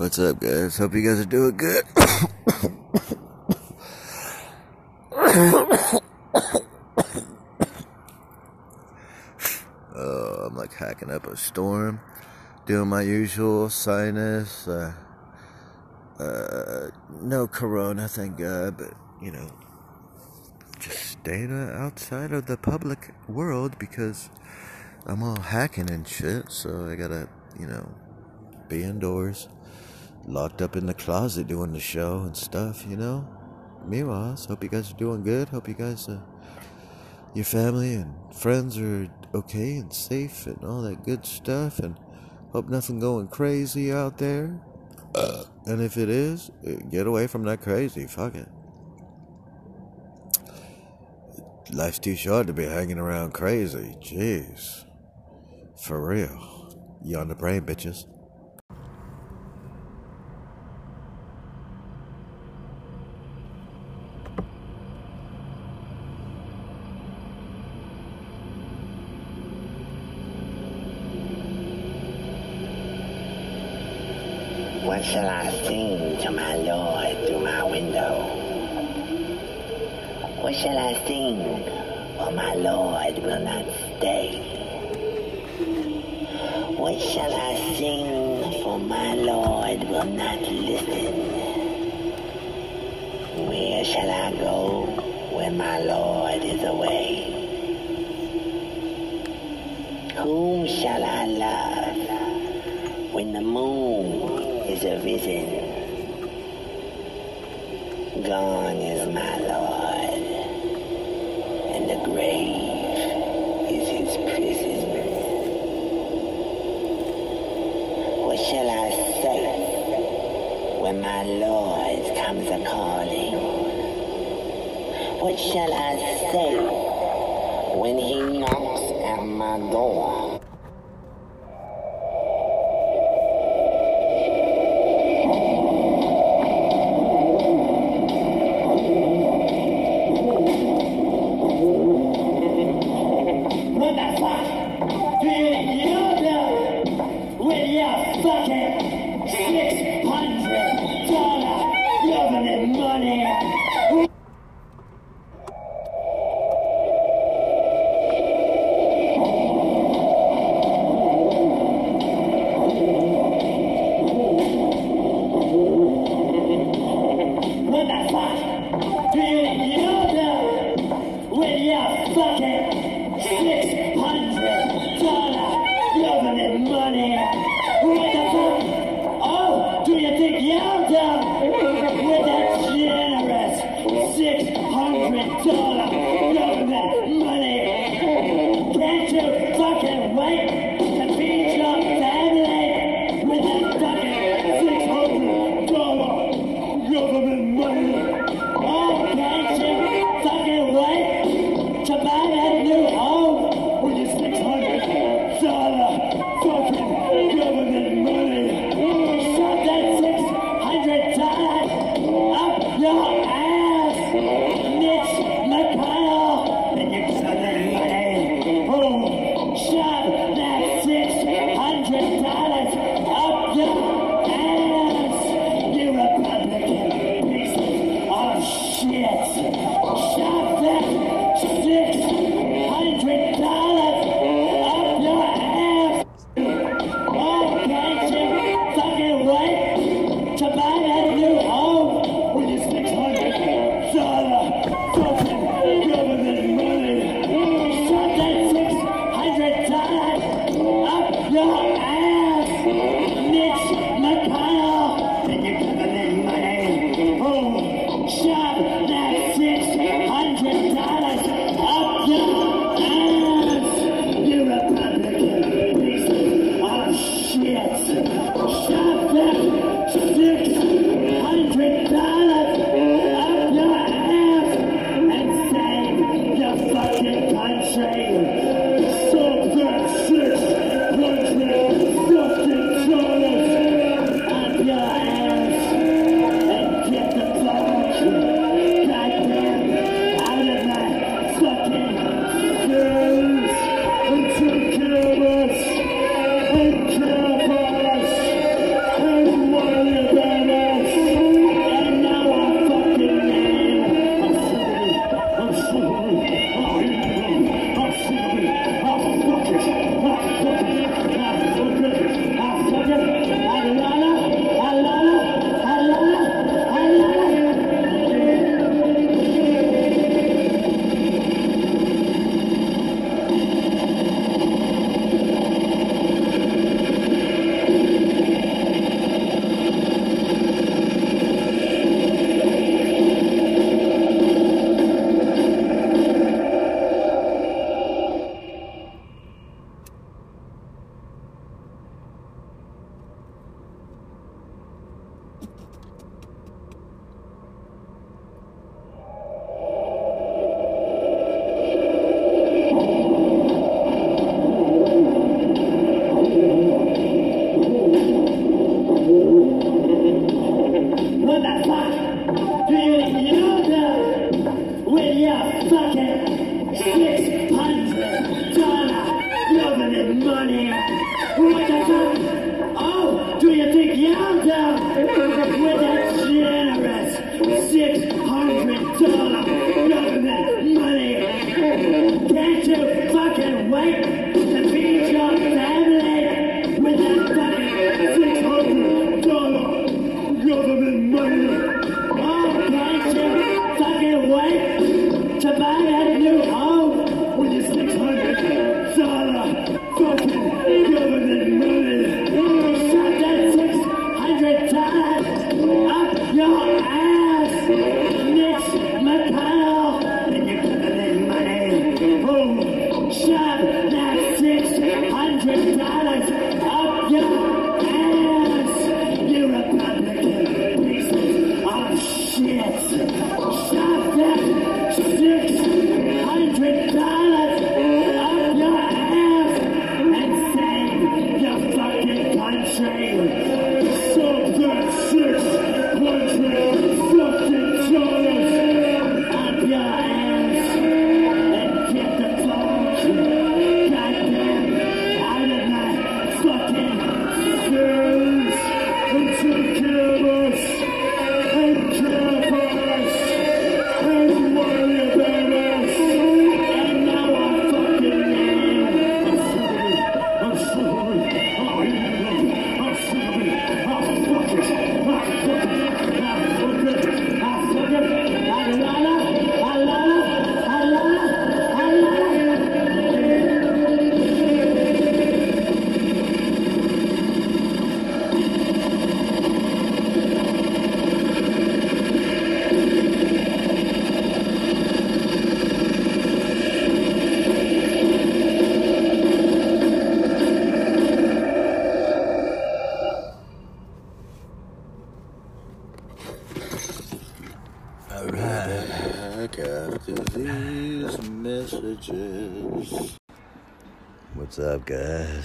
What's up, guys? Hope you guys are doing good. oh, I'm like hacking up a storm, doing my usual sinus. Uh, uh, no corona, thank God, but you know, just staying outside of the public world because I'm all hacking and shit, so I gotta, you know, be indoors locked up in the closet doing the show and stuff, you know. Meanwhile, hope you guys are doing good. Hope you guys, uh, your family and friends are okay and safe and all that good stuff. And hope nothing going crazy out there. And if it is, uh, get away from that crazy. Fuck it. Life's too short to be hanging around crazy. Jeez. For real. You on the brain, bitches.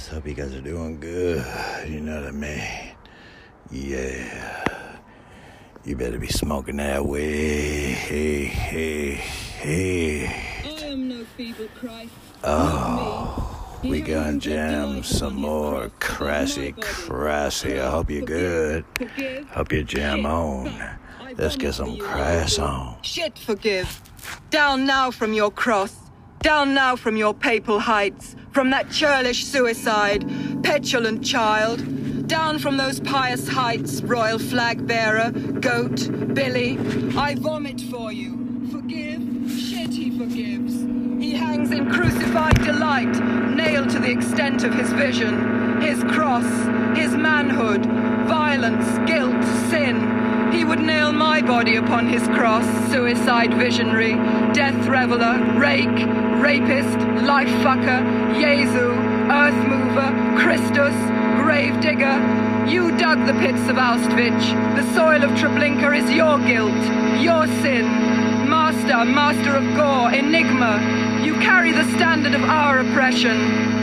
Guys? Hope you guys are doing good. You know what I mean? Yeah. You better be smoking that way. Hey, hey, hey. I am no feeble Christ. Oh, we gonna jam some more crassy, crassy. I hope you're good. Hope you jam on. Let's get some crass on. Shit, forgive. Down now from your cross. Down now from your papal heights. From that churlish suicide. Petulant child. Down from those pious heights, royal flag bearer, goat, Billy. I vomit for you. Forgive. Shit, he forgives. He hangs in crucified delight, nailed to the extent of his vision. His cross, his manhood, violence, guilt, sin. He would nail my body upon his cross, suicide visionary, death reveler, rake, rapist, life fucker, Jesu, earth mover, Christus, grave digger. You dug the pits of Auschwitz. The soil of Treblinka is your guilt, your sin. Master, master of gore, enigma. You carry the standard of our oppression.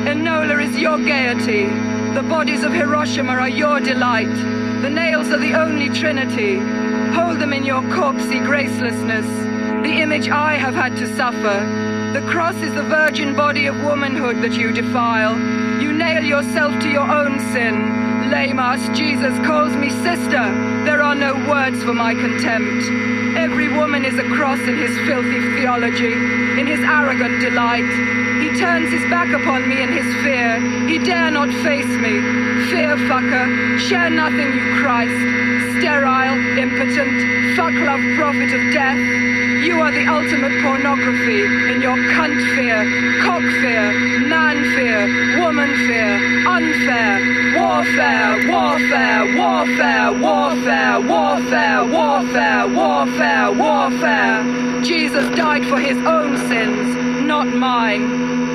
Enola is your gaiety. The bodies of Hiroshima are your delight. The nails are the only trinity. Hold them in your corpsey gracelessness. The image I have had to suffer. The cross is the virgin body of womanhood that you defile. You nail yourself to your own sin. Lame ass Jesus calls me sister. There are no words for my contempt. Every woman is a cross in his filthy theology, in his arrogant delight. He turns his back upon me in his fear. He dare not face me. Fear fucker, share nothing, you Christ. Sterile, impotent, fuck love prophet of death. You are the ultimate pornography in your cunt fear, cock fear, man fear, woman fear, unfair, warfare, warfare, warfare, warfare, warfare, warfare, warfare, warfare. Jesus died for his own sins, not mine.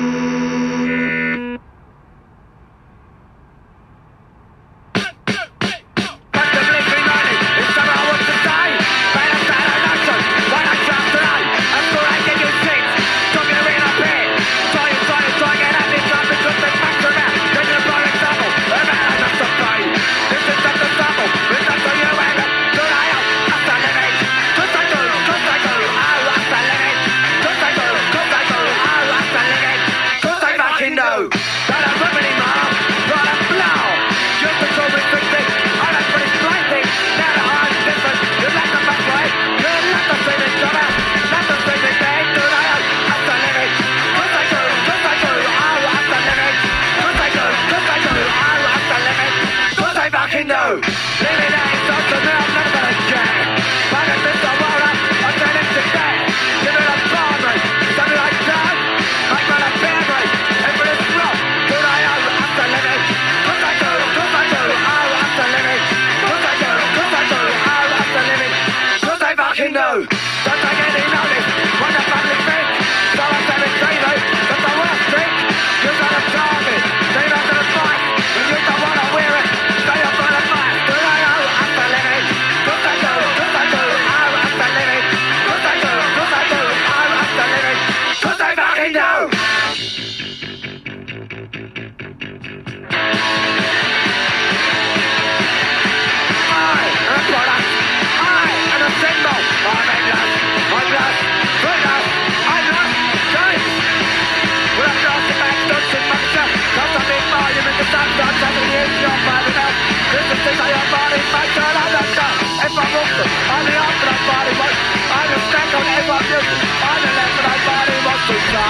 I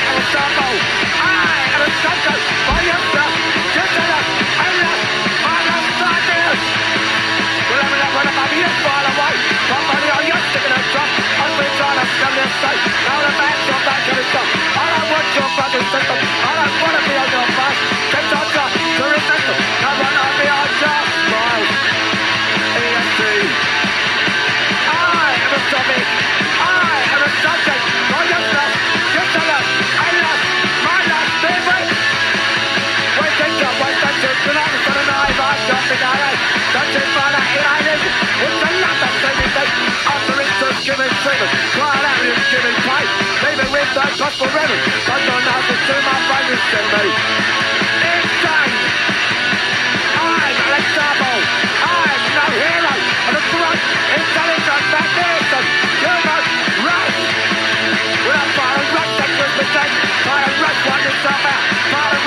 am a I am a far away. Your and Now the back's your back and it's. I want your fucking system. I want to be on your back. Take on your, your resistance. Come I'll be on your smile. giving service. Clyde Avenue's giving fight. Leaving with the gospel reverend. But the nothing to my brain is me. It's done. I'm Alexander. I'm no hero. I'm a grunt, intelligent, magnificent, human race. We're a fire and rock that Christmas Day. Fire and rock, one is out.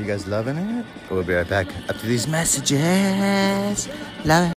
You guys loving it? We'll be right back after these messages. Love it.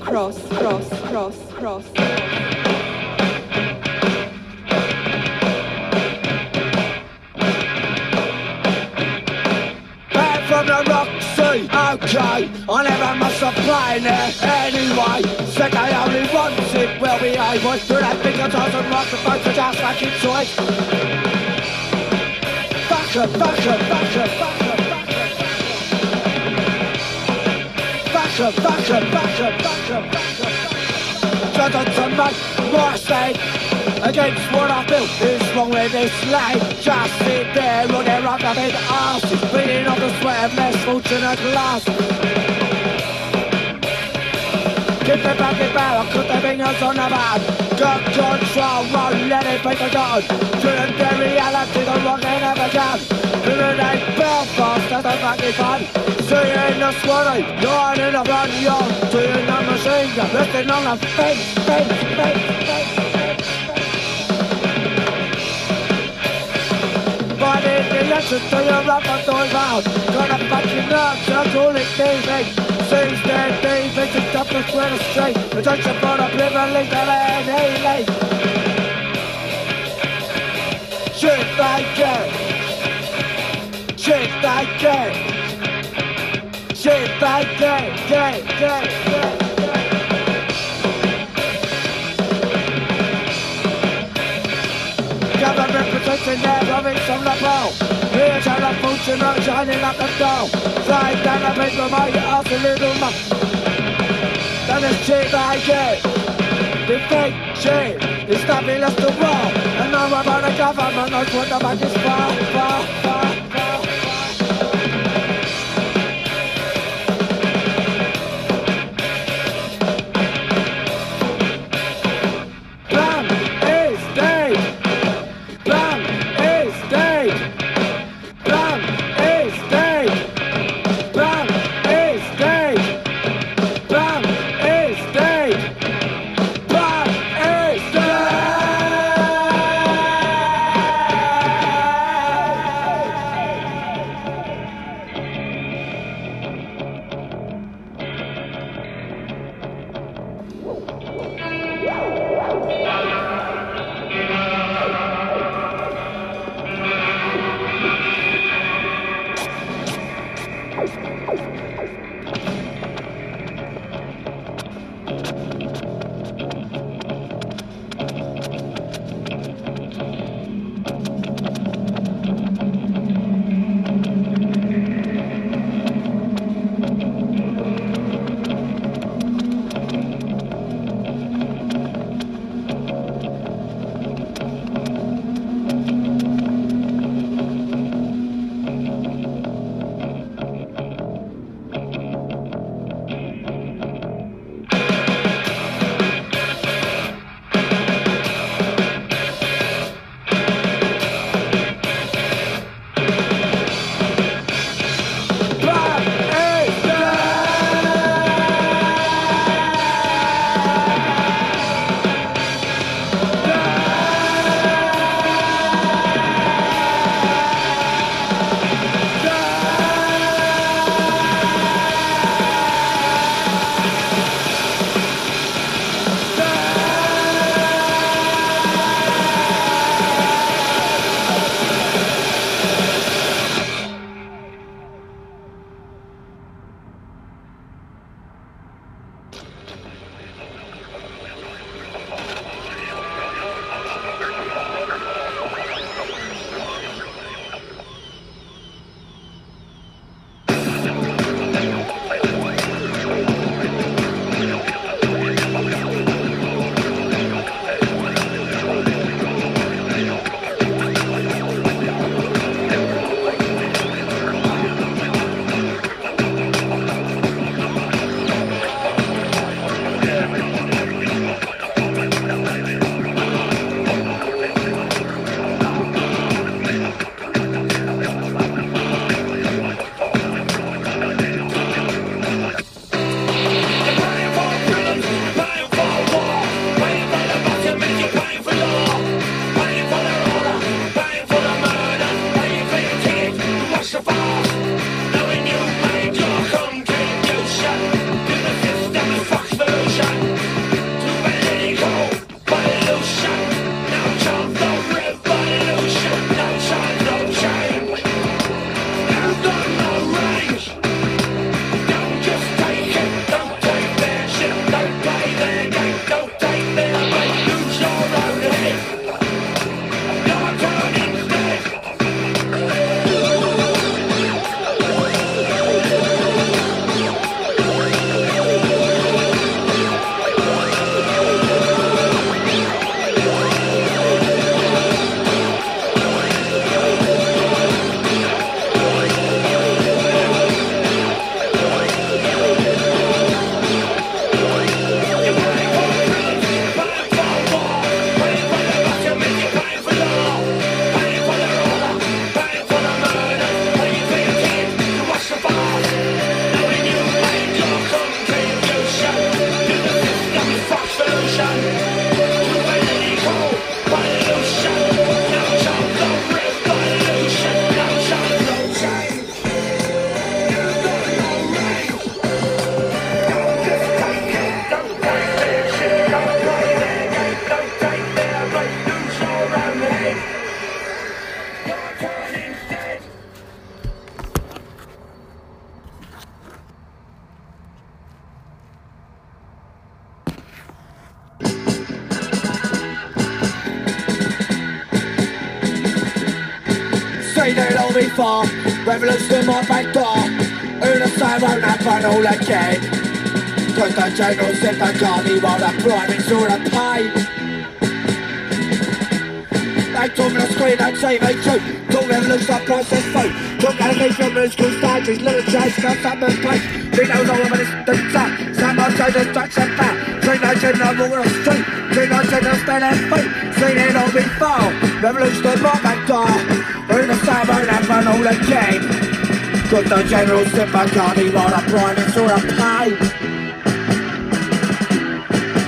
cross, against what I feel is wrong with this life. Just sit there on their in asses, bleeding off the sweat of misfortune and glass. Keep it back in barrel, cut the fingers on the back. Got control, won't let it be forgotten. Shouldn't the reality, the wrong they never can. Living in Belfast, that's the fucking fun. See you in the swanny, you're in the front yard. See you in the machine gun, lifting on the fence, fence, fence, fence. In the answer to your rubber toy mouth Gonna fuck you up, so call it thieving Seems that thieving to stop the sweat of street The junction for the privilege of an healing Shit like it Shit like it Shit it, get, get, get Government protecting their province from the blow. Here's how the fortune are shining like a doll. Slide down the paper, my ass a little muck. Is shit I get. The fake shit is nothing less to wrong. And know about the government knows what the back is for, for, for, Revolution my back door. Una side won't happen all again. Cause the general said the Johnny while the private sort of pain. they talk on the screen on TV too. Talk revolution, process food. Talk animation, musical stages, little J's, comes up and place. He knows all of this, the top. Some of those distraction back. Three nights in the the in the and it all before. Revolution, rock and die. In the summer and run all the game. Got the general what a pride and sort of pain.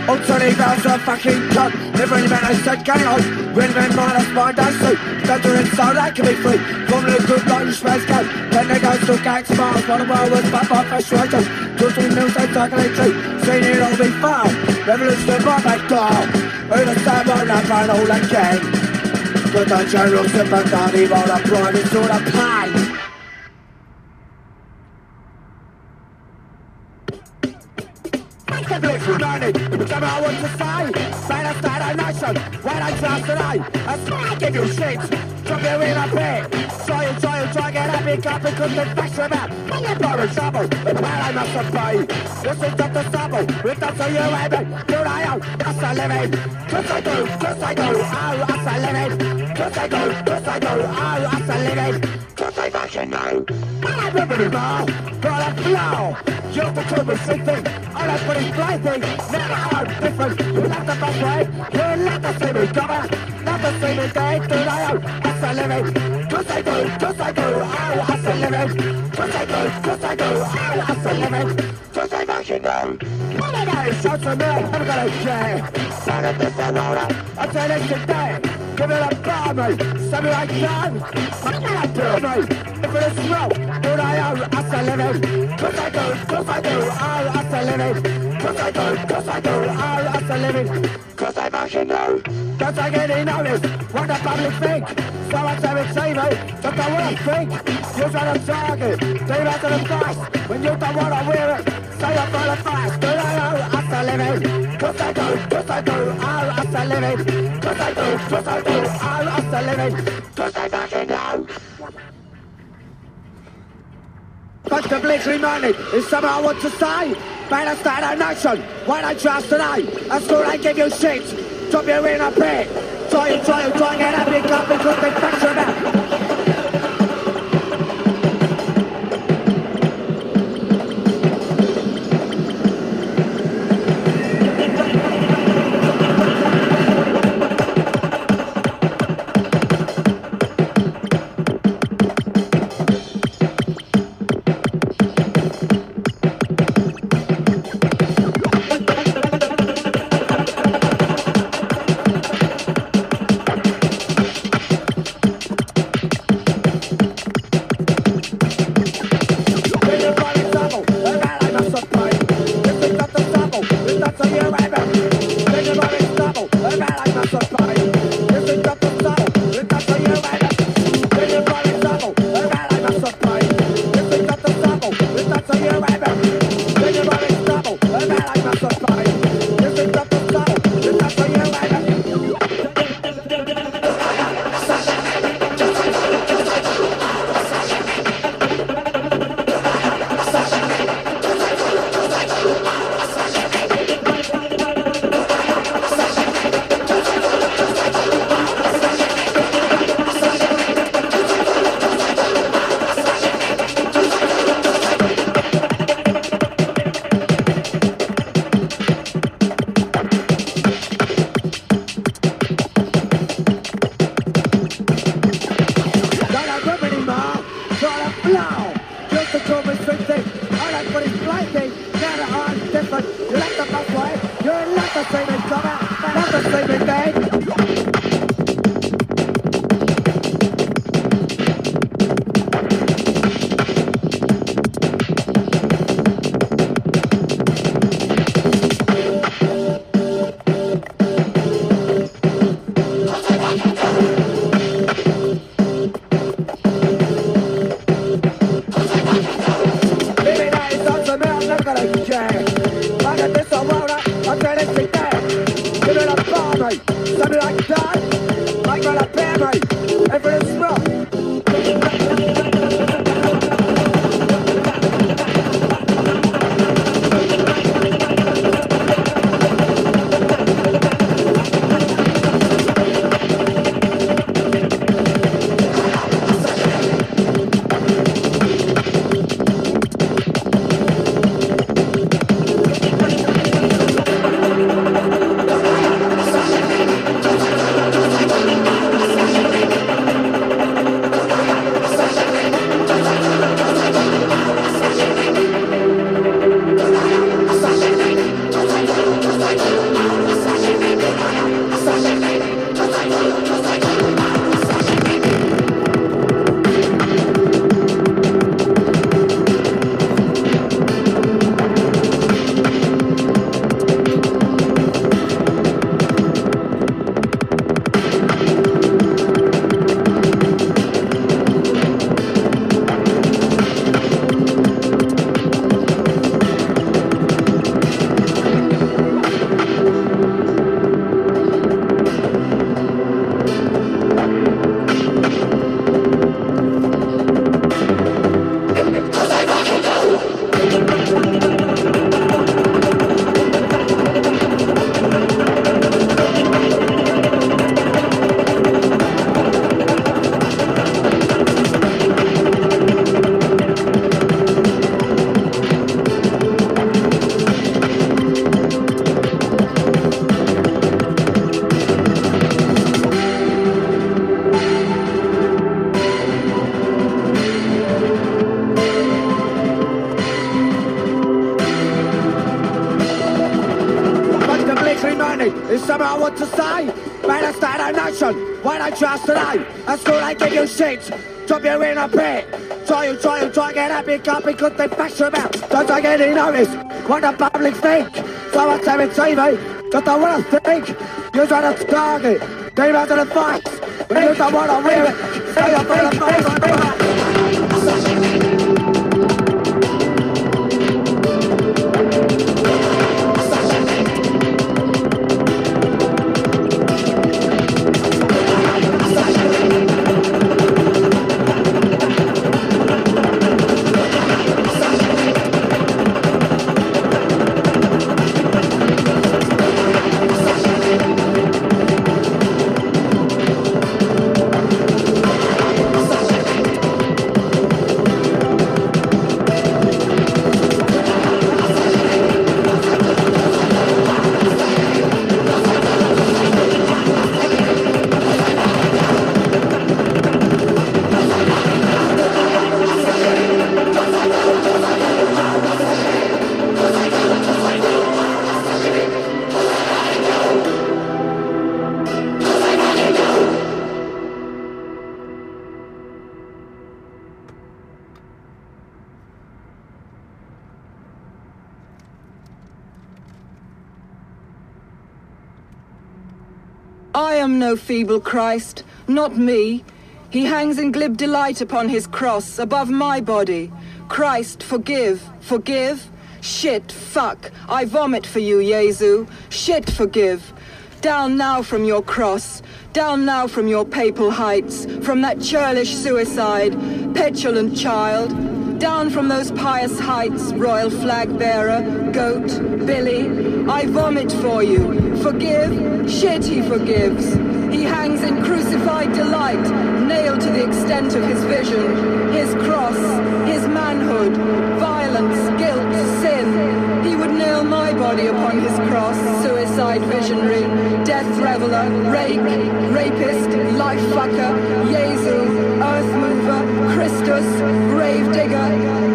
Alternative house a fucking cunt Every man I said on When men minus mind I see Better in sound that can be free. From the good life you smells go Then they go to gang smiles One of our words but my frustrations. Just we news they circulate Seen it all before. Revolution right back down In the same one I find all again Got the general sympathy What a private sort of pain Blitz learning, I want to say. Say the state of nation, when I trust. That's why I give you shit. You in a pit. Try and try and happy up because the facts are trouble, the power I must obey. This is just a that's how you. Do I own, that's a living. Cause I do, cause I do, oh, that's a living. Cause I do, cause I do, oh, a living. Cause I fucking know. When I rip it anymore, got a flow. Just a two machine thing, that's pretty flighty. Never hard different, you're not the best way. You're not the same as cover, not the same as day. Do I own, that's a living. Cause I do, cause I do, oh, that's a living. Cause I do, cause I do, oh, that's a living. Cause I fucking know. One of those shots for me, I'm gonna care. Son of this all that, I'm this today. Give it mate. Send me like that. Gonna do, mate. If it is smoke, do I own, that's a living. Cause I do, cause I do, oh, that's a living. Cause I do, cause I do, oh, that's a living. Cause I fucking know. Cause I get in noticed what the public think. So I say it TV, but I wanna think. Use what I'm target, do that to the fast. When you don't wanna wear it, say I'm for the fast. Do I own, that's a living. Cause I do, cause I do, oh, that's a living. Cause I do, cause I do, oh, that's a living. Cause I fucking know. But the blitz reminded is something I want to say. Man, I start a nation. Why not trust today? That's all I give you shit. Drop you in a pit. Try and try and try and get a big up because they facts are about. You're not the same as want to say? Man, I start a nation. Why don't trust today? At school, I give you shit. Drop you in a pit. Try you, try you, try and get happy, up because they bash you about. Don't take any notice. What the public think. So what's having TV? Just don't want to think. You're trying to target. Demons in the fights. When you don't to wear it. Stay up in the feeble Christ, not me. He hangs in glib delight upon his cross, above my body. Christ, forgive, forgive. Shit, fuck, I vomit for you, Jesu. Shit, forgive. Down now from your cross, down now from your papal heights, from that churlish suicide, petulant child. Down from those pious heights, royal flag bearer, goat, Billy. I vomit for you. Forgive, shit he forgives. Hangs in crucified delight, nailed to the extent of his vision. His cross, his manhood, violence, guilt, sin. He would nail my body upon his cross, suicide visionary, death reveler, rake, rapist, life fucker, Jesu, earth mover, Christus, grave digger.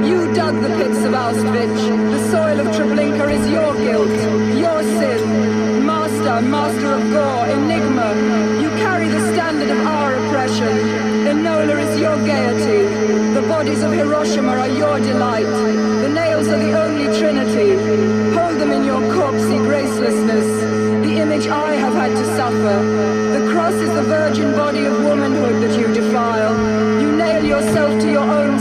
You dug the pits of Auschwitz. The soil of Treblinka is your guilt, your sin. Master, master of gore, Enola is your gaiety. The bodies of Hiroshima are your delight. The nails are the only trinity. Hold them in your corpsey gracelessness. The image I have had to suffer. The cross is the virgin body of womanhood that you defile. You nail yourself to your own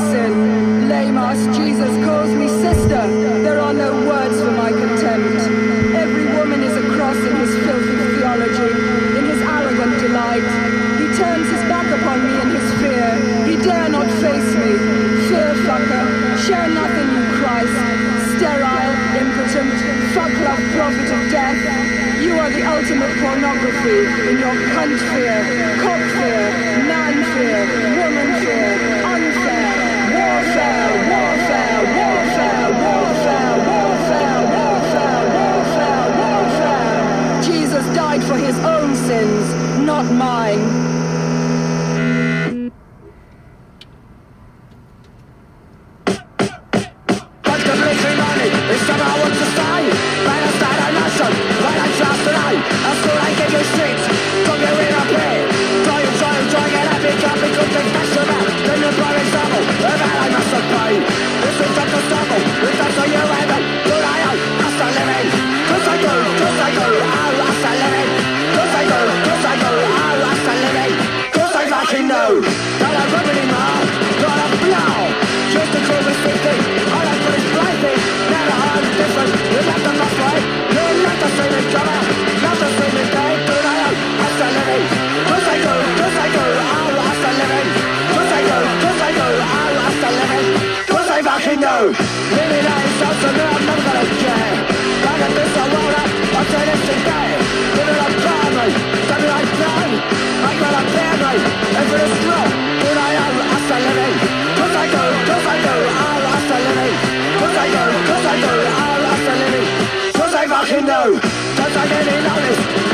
fear. He dare not face me. Fear fucker, share nothing, you Christ. Sterile, impotent, fuck love prophet of death. You are the ultimate pornography in your cunt fear, cock fear, man fear, woman fear, unfair, warfare, warfare, warfare, warfare, warfare, warfare, warfare, warfare. Jesus died for his own sins, not mine. seine Lehrer ist.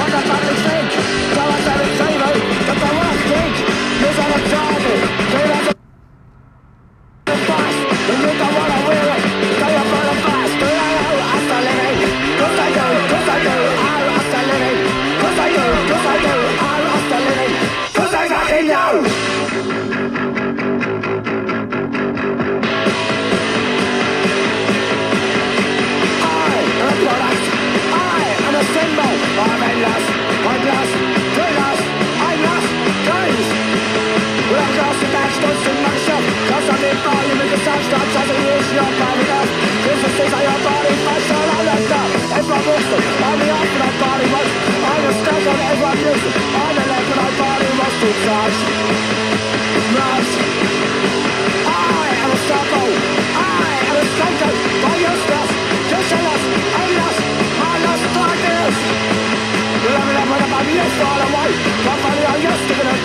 A it's all away My body I used to a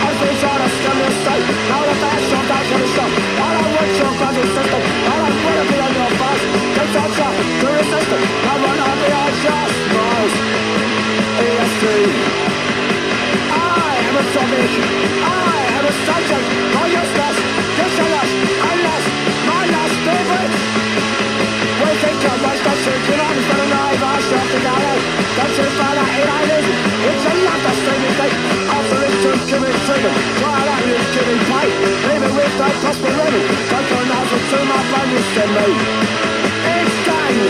I'm free trying to stem this state Now the down to the shop I don't your closet system I don't wanna be on your fast Take that shot to resist it I wanna be on just most EST I am a zombie I am a subject For useless Useless Touches by the United. It's another same mistake. Offering to Jimmy Freeman. Try out you, Jimmy Pate. Leaving with no prosperity. Don't go now to my brand new send me. It's game.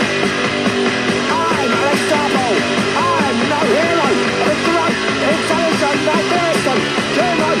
I'm Alex Darbo. I'm no hero. It's right. It's Alexander Pearson. Come on.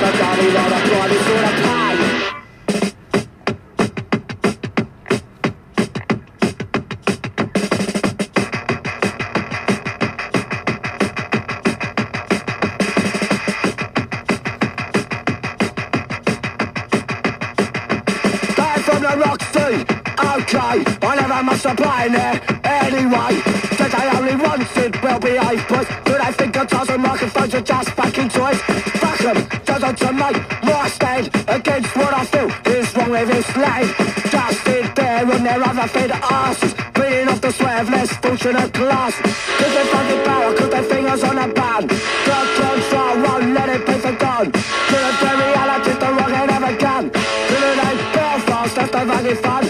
da da da da da fed asses Beating off the sweat of less fortunate class. Cause they found the barrel, cause their fingers on a band. Drug control won't let it be forgone Couldn't the reality, the wrong it ever can. Couldn't ain't Belfast, left the valley fun.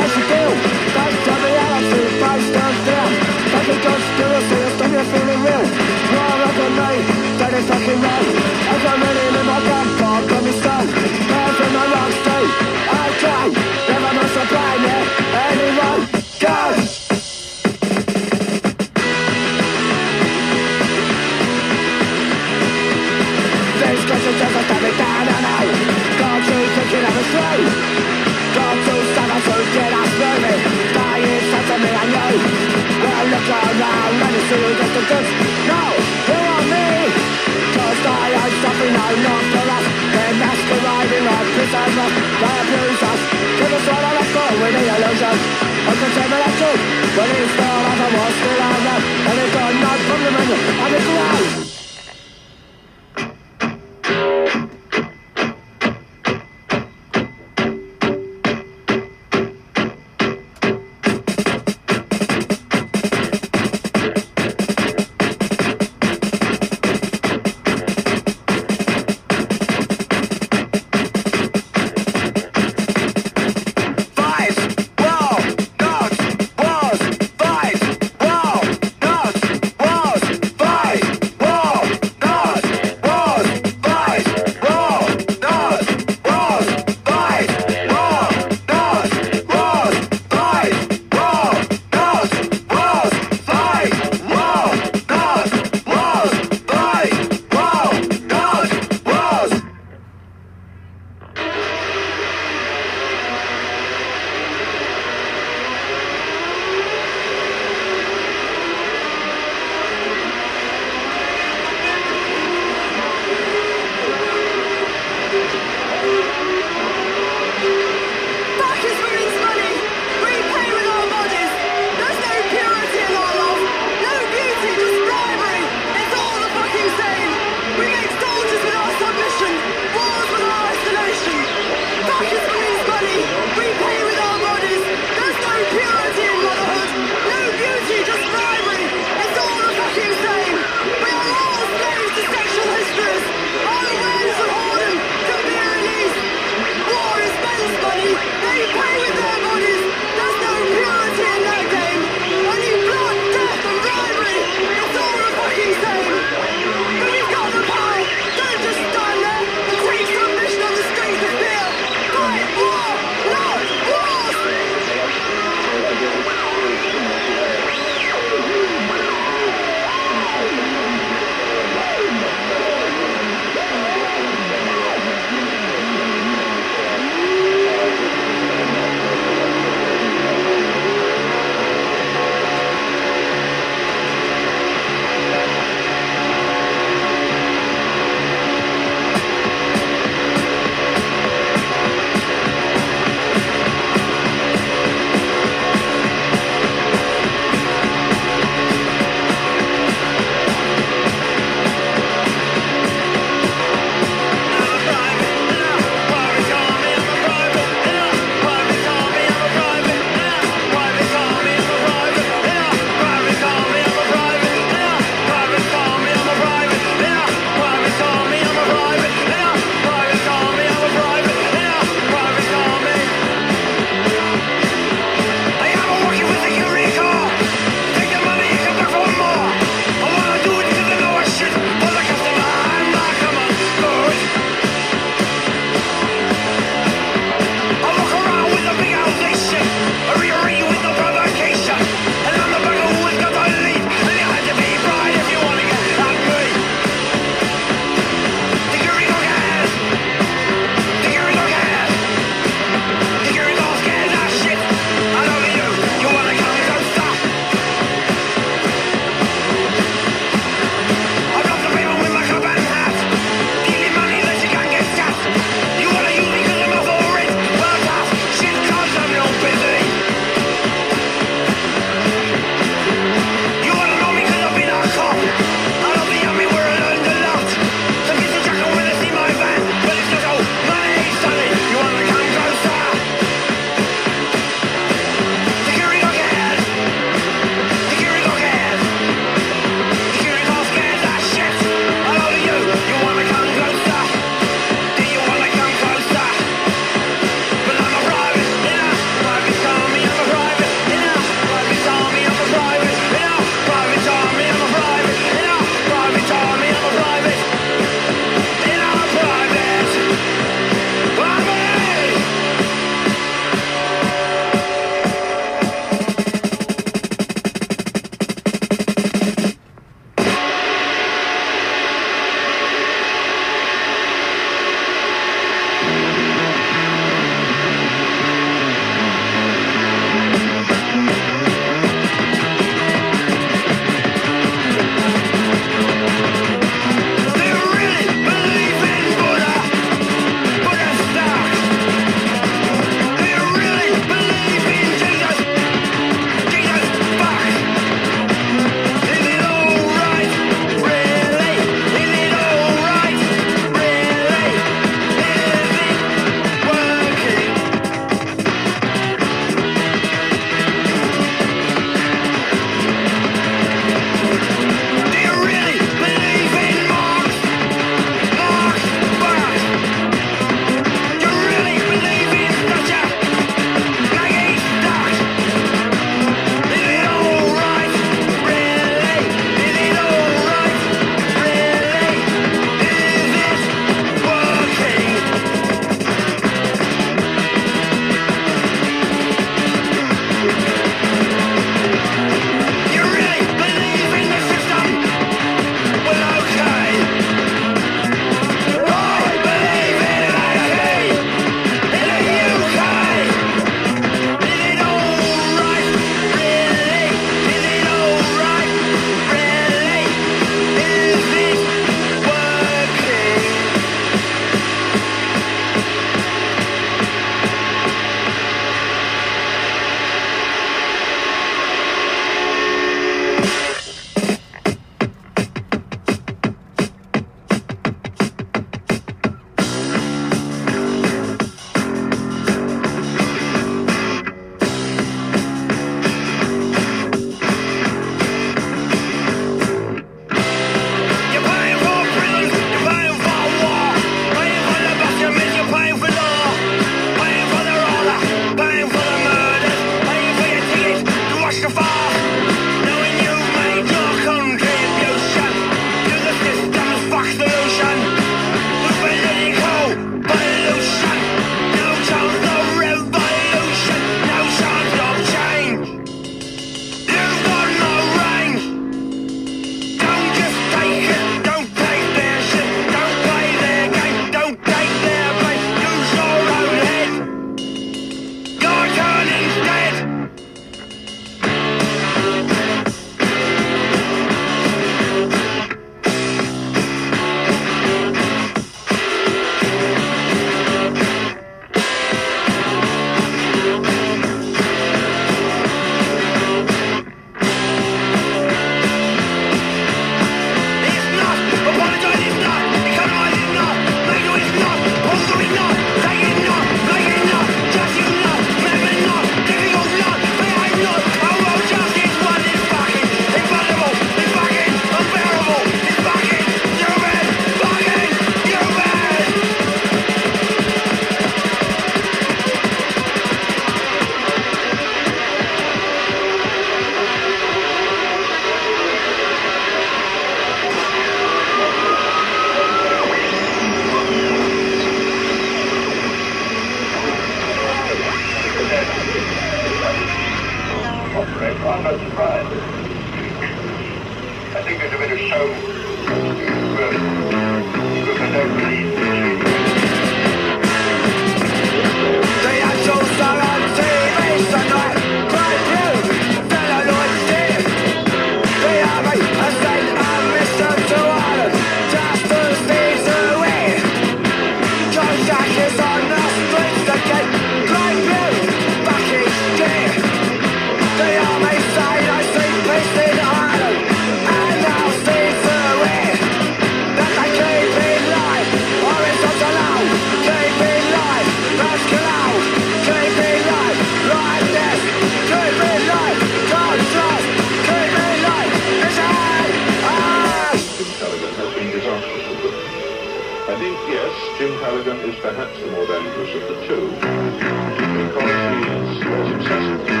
yes, Jim Callaghan is perhaps the more dangerous of the two because he is more successful.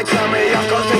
like some of y'all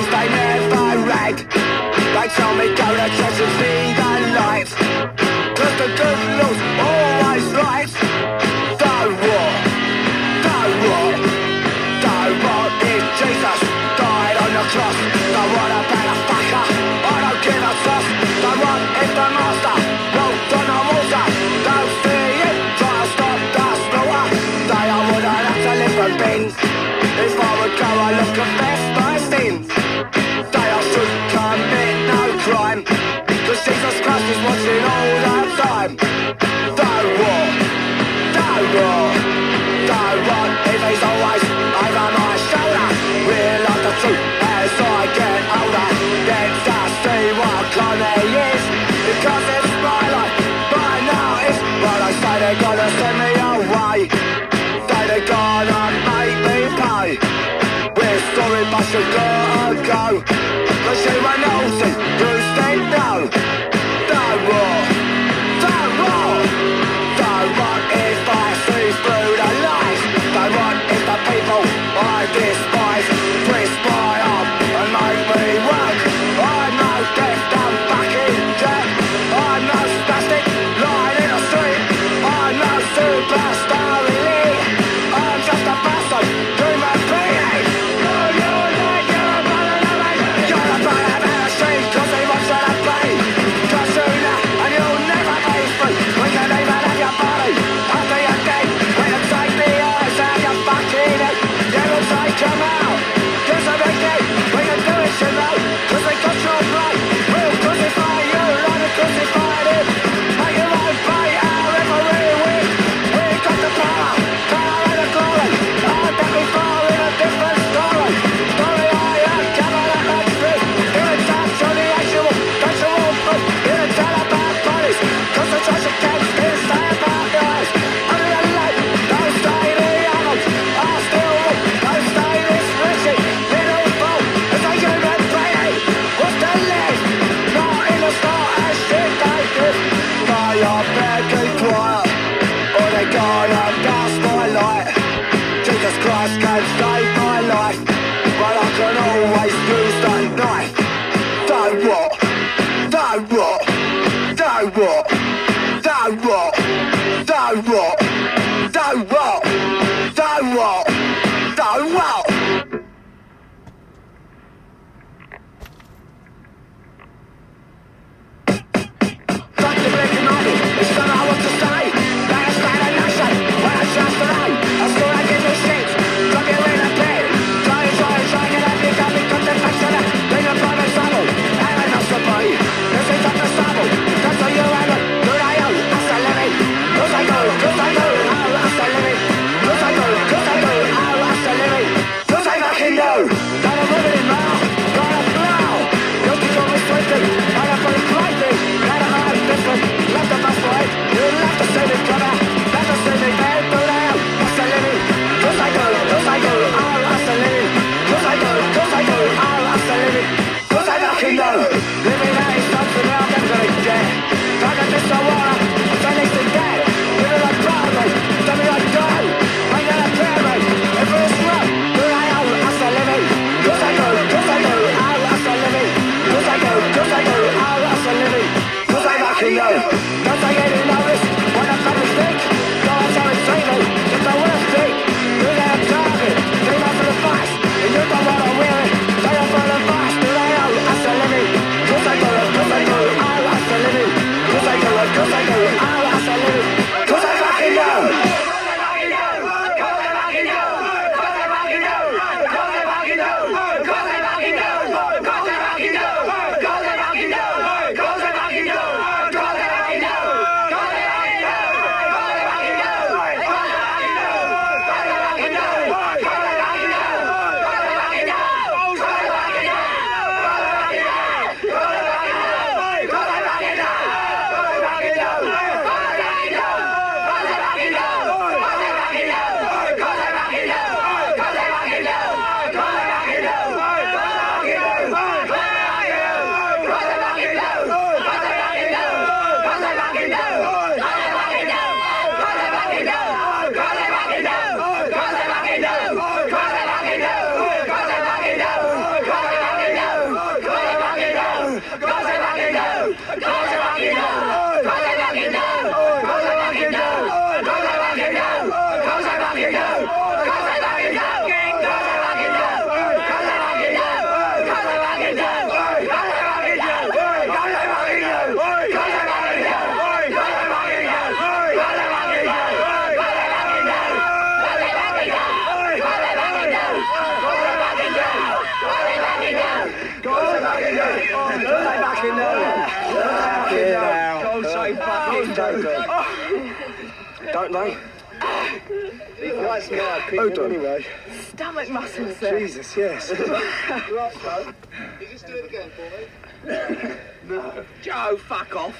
That's my opinion anyway. Stomach muscles there. Jesus, yes. Right, Joe, You just do it again for me. no. Joe, fuck off.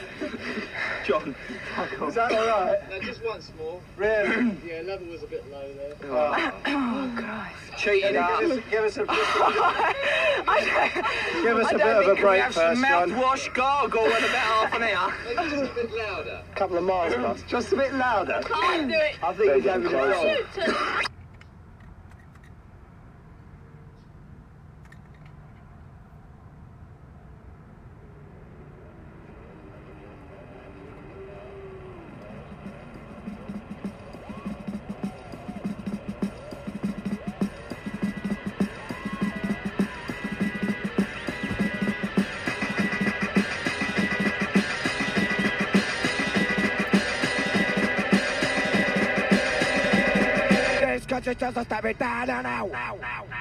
John. Fuck off. Is that all right? No, just once more. Really? Yeah, level was a bit low there. Oh, ah. oh Christ. Cheating Give us. us, give us a, I give us I a bit don't of a think we break have some first, John. mouthwash gargle in about half an hour. Maybe just a bit louder. A couple of miles past. Just a bit louder. can't do it. I think he's having a go. This country just a step it down now.